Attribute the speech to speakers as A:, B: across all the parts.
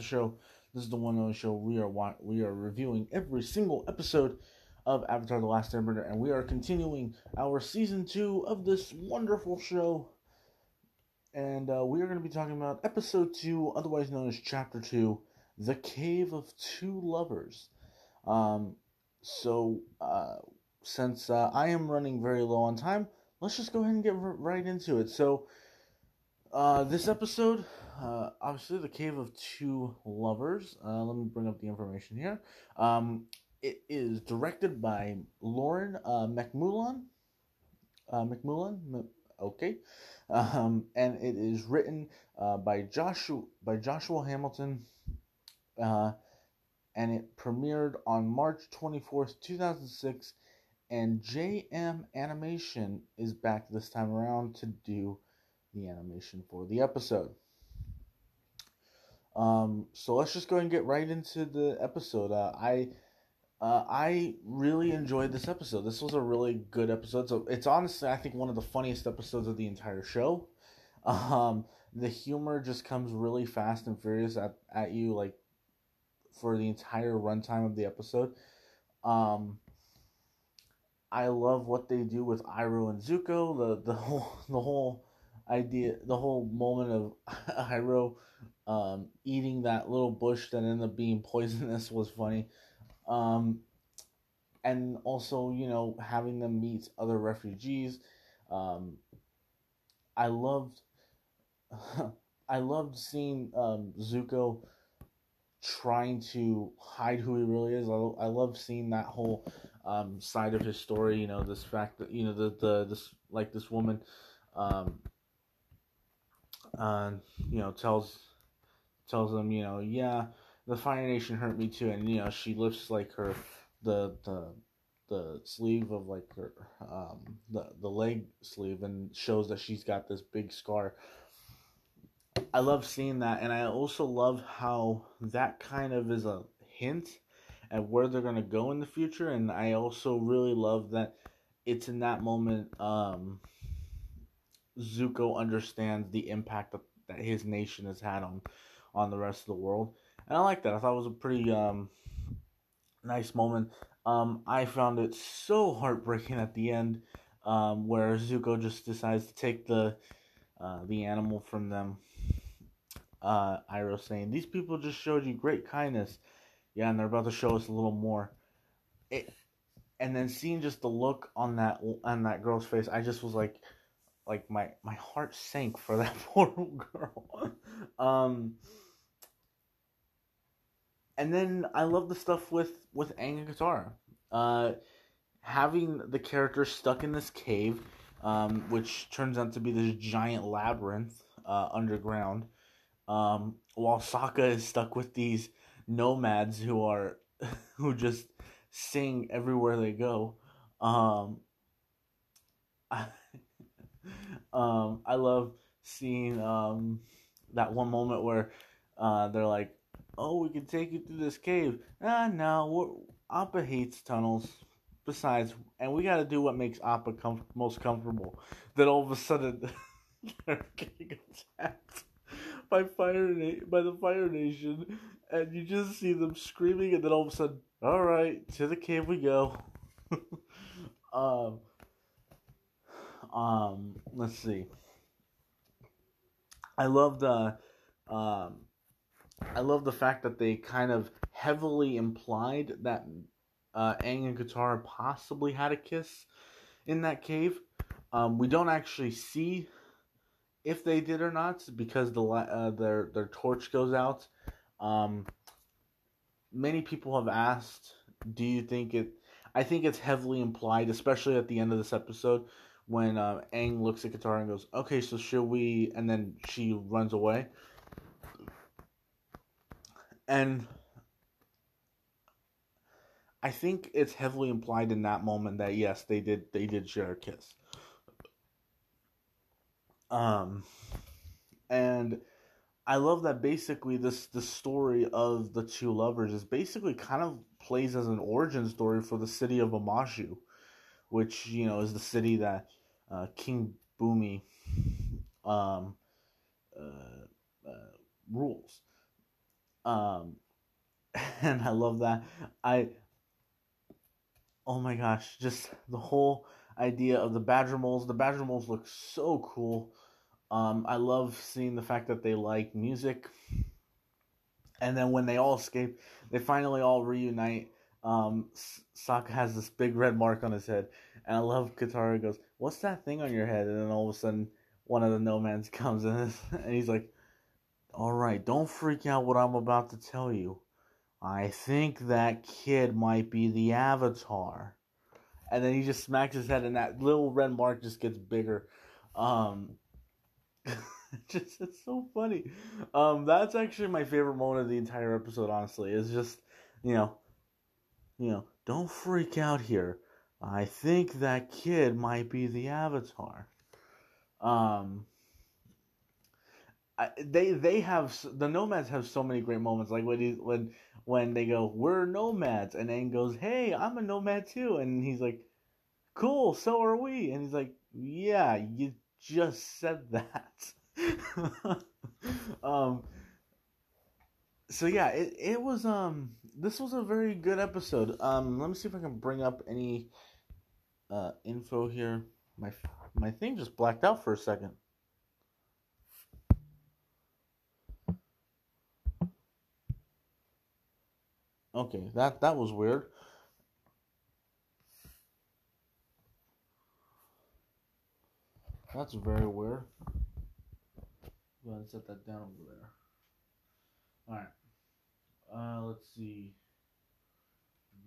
A: The Show. This is the one only show we are we are reviewing every single episode of Avatar: The Last Airbender, and we are continuing our season two of this wonderful show. And uh, we are going to be talking about episode two, otherwise known as chapter two, "The Cave of Two Lovers." Um, so, uh, since uh, I am running very low on time, let's just go ahead and get r- right into it. So uh, this episode, uh, obviously, the Cave of Two Lovers. Uh, let me bring up the information here. Um, it is directed by Lauren uh, MacMullan. Uh, MacMullan, okay, um, and it is written uh, by Joshua by Joshua Hamilton. Uh, and it premiered on March twenty fourth, two thousand six. And JM Animation is back this time around to do the animation for the episode. Um, so let's just go and get right into the episode. Uh, I uh, I really enjoyed this episode. This was a really good episode. So it's honestly, I think, one of the funniest episodes of the entire show. Um, the humor just comes really fast and furious at, at you, like for the entire runtime of the episode. Um, I love what they do with Iroh and Zuko. The the whole the whole idea, the whole moment of Iroh um, eating that little bush that ended up being poisonous was funny. Um, and also, you know, having them meet other refugees. Um, I loved, I loved seeing um, Zuko trying to hide who he really is. I, I love seeing that whole um, side of his story. You know, this fact that you know the the this like this woman um, uh, you know, tells tells them, you know, yeah, the Fire Nation hurt me too, and you know, she lifts like her the the the sleeve of like her um the the leg sleeve and shows that she's got this big scar. I love seeing that, and I also love how that kind of is a hint at where they're gonna go in the future, and I also really love that it's in that moment um Zuko understands the impact that, that his nation has had on on the rest of the world, and I like that. I thought it was a pretty um, nice moment. Um, I found it so heartbreaking at the end, um, where Zuko just decides to take the uh, the animal from them. Uh, Iroh saying, "These people just showed you great kindness." Yeah, and they're about to show us a little more. It, and then seeing just the look on that on that girl's face, I just was like, like my my heart sank for that poor girl. um, and then I love the stuff with with Aang and Katara. Uh, having the character stuck in this cave, um, which turns out to be this giant labyrinth uh, underground, um, while Sokka is stuck with these nomads who are who just sing everywhere they go. Um, I, um, I love seeing um, that one moment where uh, they're like, "Oh, we can take you through this cave." Ah, no, Appa hates tunnels. Besides, and we got to do what makes Appa com- most comfortable. Then all of a sudden, they're getting attacked by fire na- by the Fire Nation, and you just see them screaming, and then all of a sudden, all right, to the cave we go. um, um, let's see. I love the, um, I love the fact that they kind of heavily implied that uh, Aang and Katara possibly had a kiss in that cave. Um, we don't actually see if they did or not because the uh, their their torch goes out. Um, many people have asked, "Do you think it?" I think it's heavily implied, especially at the end of this episode, when uh, Aang looks at Katara and goes, "Okay, so should we?" and then she runs away. And I think it's heavily implied in that moment that yes, they did they did share a kiss. Um, and I love that basically this the story of the two lovers is basically kind of plays as an origin story for the city of Omashu, which you know is the city that uh, King Bumi um, uh, uh, rules. Um, and I love that. I oh my gosh, just the whole idea of the badger moles. The badger moles look so cool. Um, I love seeing the fact that they like music. And then when they all escape, they finally all reunite. Um, Sokka has this big red mark on his head, and I love Katara goes, "What's that thing on your head?" And then all of a sudden, one of the nomads comes in, and he's like, "All right, don't freak out. What I'm about to tell you. I think that kid might be the Avatar." And then he just smacks his head, and that little red mark just gets bigger. Um, just it's so funny. Um, that's actually my favorite moment of the entire episode. Honestly, is just you know, you know, don't freak out here. I think that kid might be the Avatar. Um, I, they they have the nomads have so many great moments. Like when he, when when they go, "We're nomads," and then goes, "Hey, I'm a nomad too," and he's like, "Cool, so are we," and he's like, "Yeah, you just said that." um so yeah it, it was um this was a very good episode um let me see if i can bring up any uh info here my my thing just blacked out for a second okay that that was weird that's very weird Go ahead and set that down over there. Alright. Uh, let's see.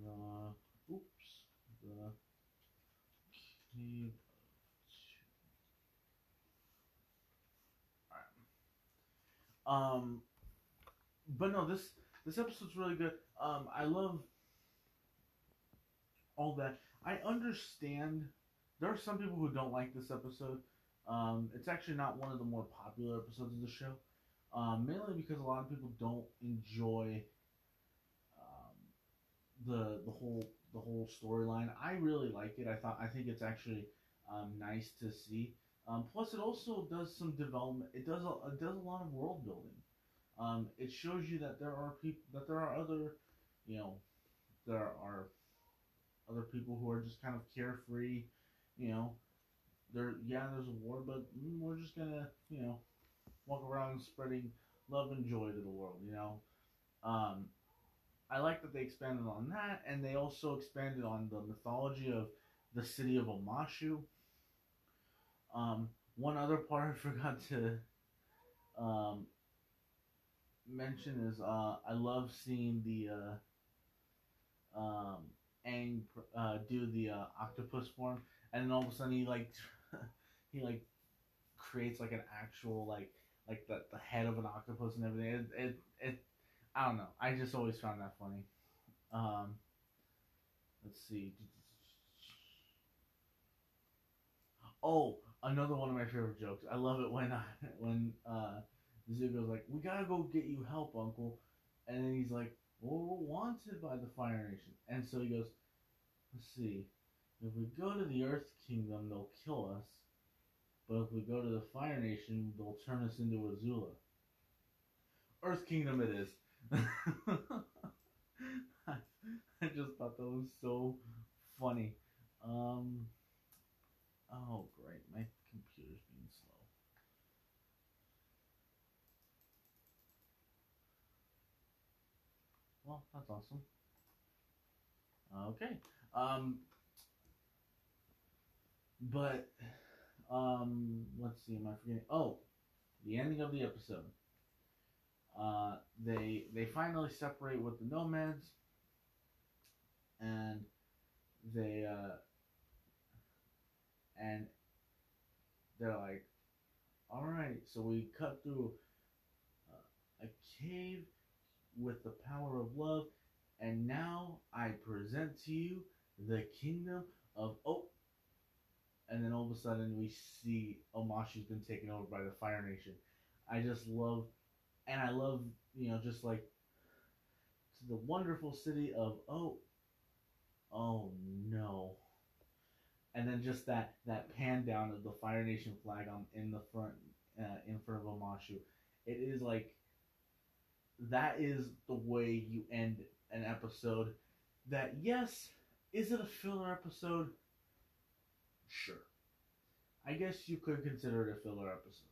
A: The, oops. The Alright. Um, but no, this, this episode's really good. Um, I love all that. I understand there are some people who don't like this episode. Um, it's actually not one of the more popular episodes of the show, um, mainly because a lot of people don't enjoy um, the the whole the whole storyline. I really like it. I thought I think it's actually um, nice to see. Um, plus, it also does some development. It does a, it does a lot of world building. Um, it shows you that there are people that there are other, you know, there are other people who are just kind of carefree, you know, there, yeah, there's a war, but mm, we're just gonna, you know, walk around spreading love and joy to the world. You know, um, I like that they expanded on that, and they also expanded on the mythology of the city of Omashu. Um, one other part I forgot to um, mention is uh, I love seeing the uh, um, uh, do the uh, octopus form, and then all of a sudden he like he like creates like an actual like like the, the head of an octopus and everything. It, it it I don't know. I just always found that funny. Um, let's see. Oh, another one of my favorite jokes. I love it when I, when uh, Zuko's like, "We gotta go get you help, Uncle," and then he's like, "Well, we're wanted by the Fire Nation," and so he goes, "Let's see. If we go to the Earth Kingdom, they'll kill us. But if we go to the Fire Nation, they'll turn us into Azula. Earth Kingdom it is. I just thought that was so funny. Um, oh, great. My computer's being slow. Well, that's awesome. Okay. Um, but um, let's see, am I forgetting? Oh, the ending of the episode. Uh, they they finally separate with the nomads, and they uh, and they're like, all right, so we cut through uh, a cave with the power of love, and now I present to you the kingdom of oh and then all of a sudden we see Omashu's been taken over by the Fire Nation. I just love, and I love, you know, just like the wonderful city of oh, oh no, and then just that that pan down of the Fire Nation flag on in the front uh, in front of Omashu. It is like that is the way you end an episode. That yes, is it a filler episode? Sure. I guess you could consider it a filler episode.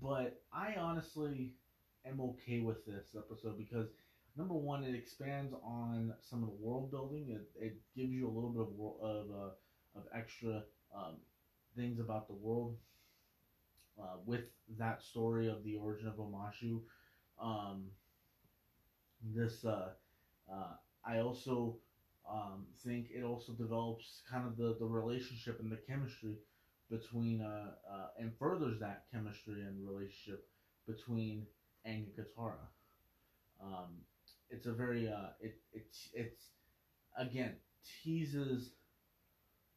A: But I honestly am okay with this episode because number one, it expands on some of the world building. It, it gives you a little bit of wor- of uh, of extra um, things about the world uh, with that story of the origin of Omashu. Um, this uh, uh, I also um, think it also develops kind of the, the relationship and the chemistry between uh, uh, and furthers that chemistry and relationship between and Katara. Um, it's a very uh, it it's it's again teases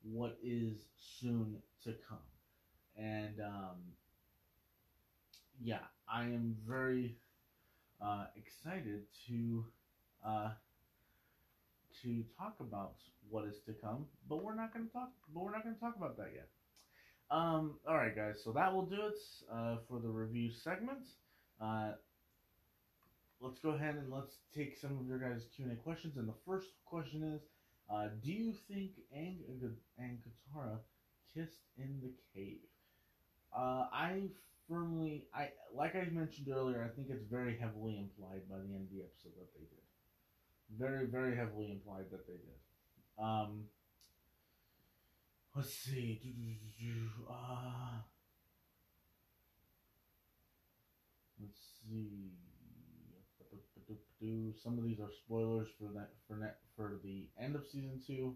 A: what is soon to come, and um, yeah, I am very uh, excited to uh, to talk about what is to come, but we're not going to talk. But we're not going to talk about that yet. Um, all right, guys. So that will do it uh, for the review segment. Uh, let's go ahead and let's take some of your guys' Q and A questions. And the first question is, uh, do you think Aang and Katara kissed in the cave? Uh, I firmly, I like I mentioned earlier, I think it's very heavily implied by the end of the episode that they did. Very, very heavily implied that they did. Um, let's see. Uh, let's see. Some of these are spoilers for that for net for the end of season two.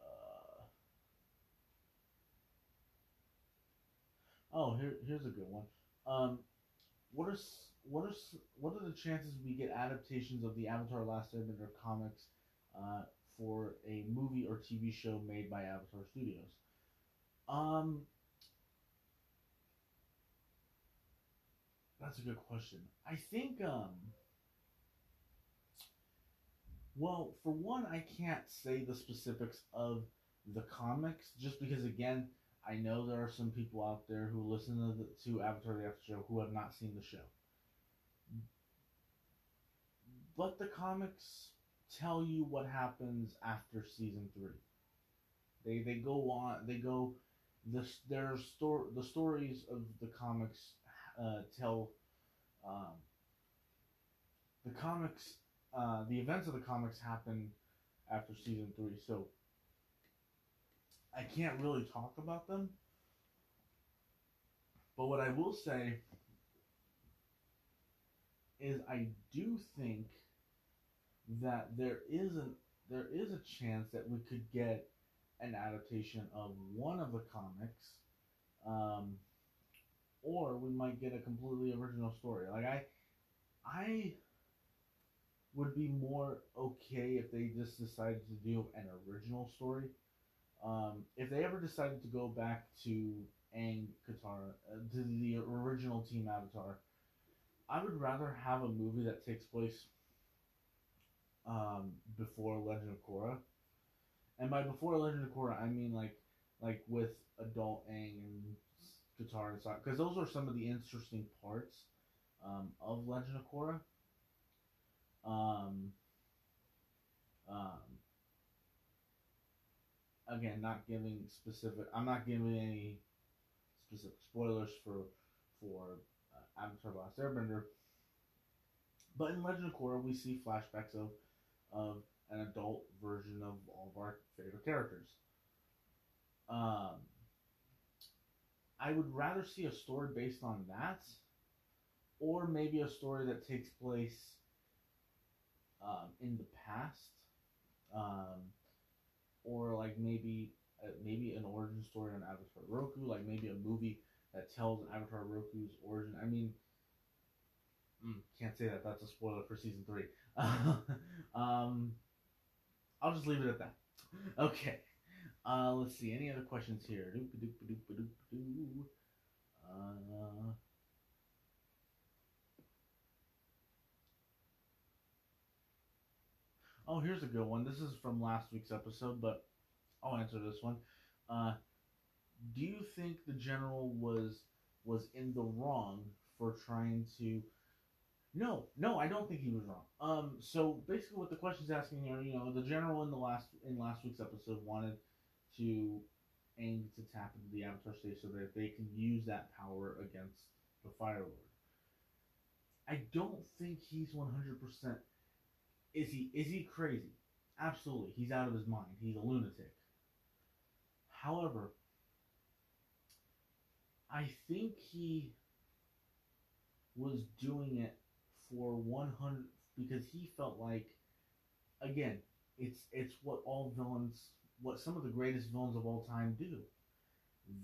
A: Uh, oh, here here's a good one. Um, what are what are what are the chances we get adaptations of the Avatar: Last Airbender comics uh, for a movie or TV show made by Avatar Studios? Um, that's a good question. I think um. Well, for one, I can't say the specifics of the comics just because, again, I know there are some people out there who listen to, the, to Avatar the After Show who have not seen the show. But the comics tell you what happens after season three. They they go on. They go. This their story. The stories of the comics uh, tell. Um, the comics uh, the events of the comics happen after season three, so I can't really talk about them. But what I will say is I do think that there is a there is a chance that we could get an adaptation of one of the comics, um, or we might get a completely original story. Like I, I would be more okay if they just decided to do an original story. Um, if they ever decided to go back to Aang Katara, uh, to the original Team Avatar, I would rather have a movie that takes place um, before Legend of Korra. And by before Legend of Korra, I mean like like with adult Aang and Katara and stuff, because those are some of the interesting parts um, of Legend of Korra. Um, um, again, not giving specific. I'm not giving any specific spoilers for for uh, Avatar: Last Airbender. But in Legend of Korra, we see flashbacks of of an adult version of all of our favorite characters. Um, I would rather see a story based on that, or maybe a story that takes place um, in the past, um, or like maybe uh, maybe an origin story on Avatar Roku, like maybe a movie that tells Avatar Roku's origin. I mean, mm, can't say that. That's a spoiler for season three. um, I'll just leave it at that. Okay. Uh, let's see. Any other questions here? Uh, Oh, here's a good one. This is from last week's episode, but I'll answer this one. Uh, do you think the general was was in the wrong for trying to? No, no, I don't think he was wrong. Um, so basically, what the question's asking here, you know, the general in the last in last week's episode wanted to aim to tap into the Avatar state so that they can use that power against the Fire Lord. I don't think he's one hundred percent. Is he? Is he crazy? Absolutely, he's out of his mind. He's a lunatic. However, I think he was doing it for 100 because he felt like again it's it's what all villains what some of the greatest villains of all time do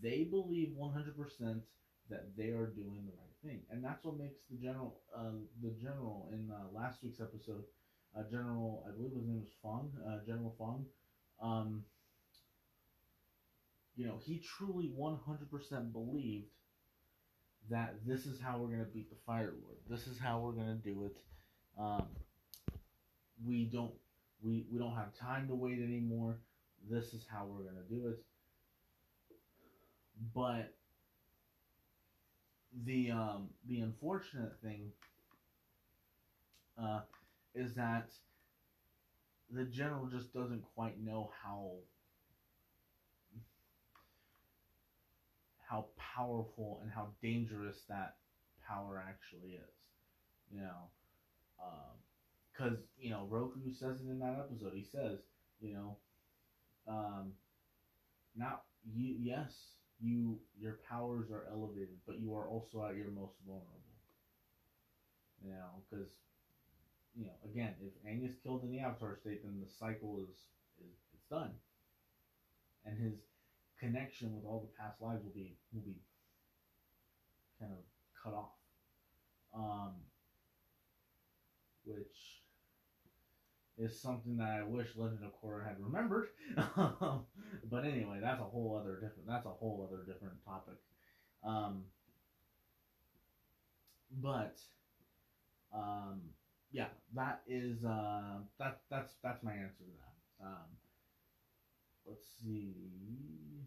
A: they believe 100% that they are doing the right thing and that's what makes the general uh, the general in uh, last week's episode uh, general i believe his name was fong uh, general fong um, you know he truly 100% believed that this is how we're going to beat the Fire Lord. This is how we're going to do it. Um, we don't we we don't have time to wait anymore. This is how we're going to do it. But the um, the unfortunate thing uh, is that the general just doesn't quite know how how powerful and how dangerous that power actually is. You know, because um, you know Roku says it in that episode. He says, you know, um, not you. Yes, you your powers are elevated, but you are also at your most vulnerable. You know, because you know again, if Aang is killed in the Avatar state, then the cycle is is it's done, and his connection with all the past lives will be will be kind of cut off. Um, which is something that I wish Legend of Korra had remembered. but anyway, that's a whole other different that's a whole other different topic. Um, but um, yeah, that is uh, that that's that's my answer to that. Um, let's see.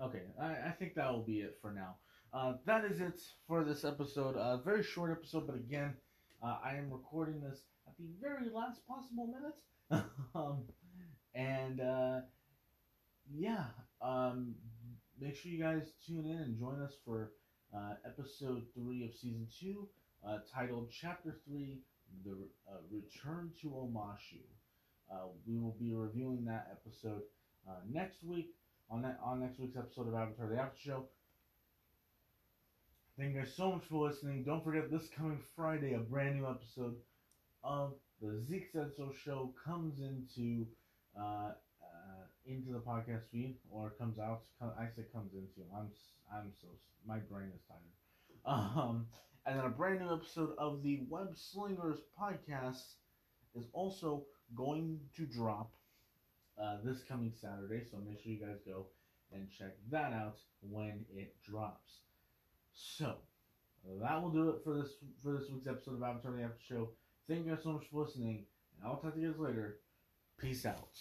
A: Okay, I, I think that will be it for now. Uh, that is it for this episode. A very short episode, but again, uh, I am recording this at the very last possible minute. um, and uh, yeah, um, make sure you guys tune in and join us for uh, episode three of season two, uh, titled Chapter Three: The uh, Return to Omashu. We will be reviewing that episode next week on that on next week's episode of Avatar: The After Show. Thank you guys so much for listening. Don't forget this coming Friday, a brand new episode of the Zeke Said So show comes into uh, uh, into the podcast feed or comes out. I say comes into. I'm I'm so my brain is tired. Um, and then a brand new episode of the Web Slingers podcast is also going to drop uh, this coming Saturday. So make sure you guys go and check that out when it drops. So that will do it for this for this week's episode of Avatar the After Show. Thank you guys so much for listening, and I'll talk to you guys later. Peace out.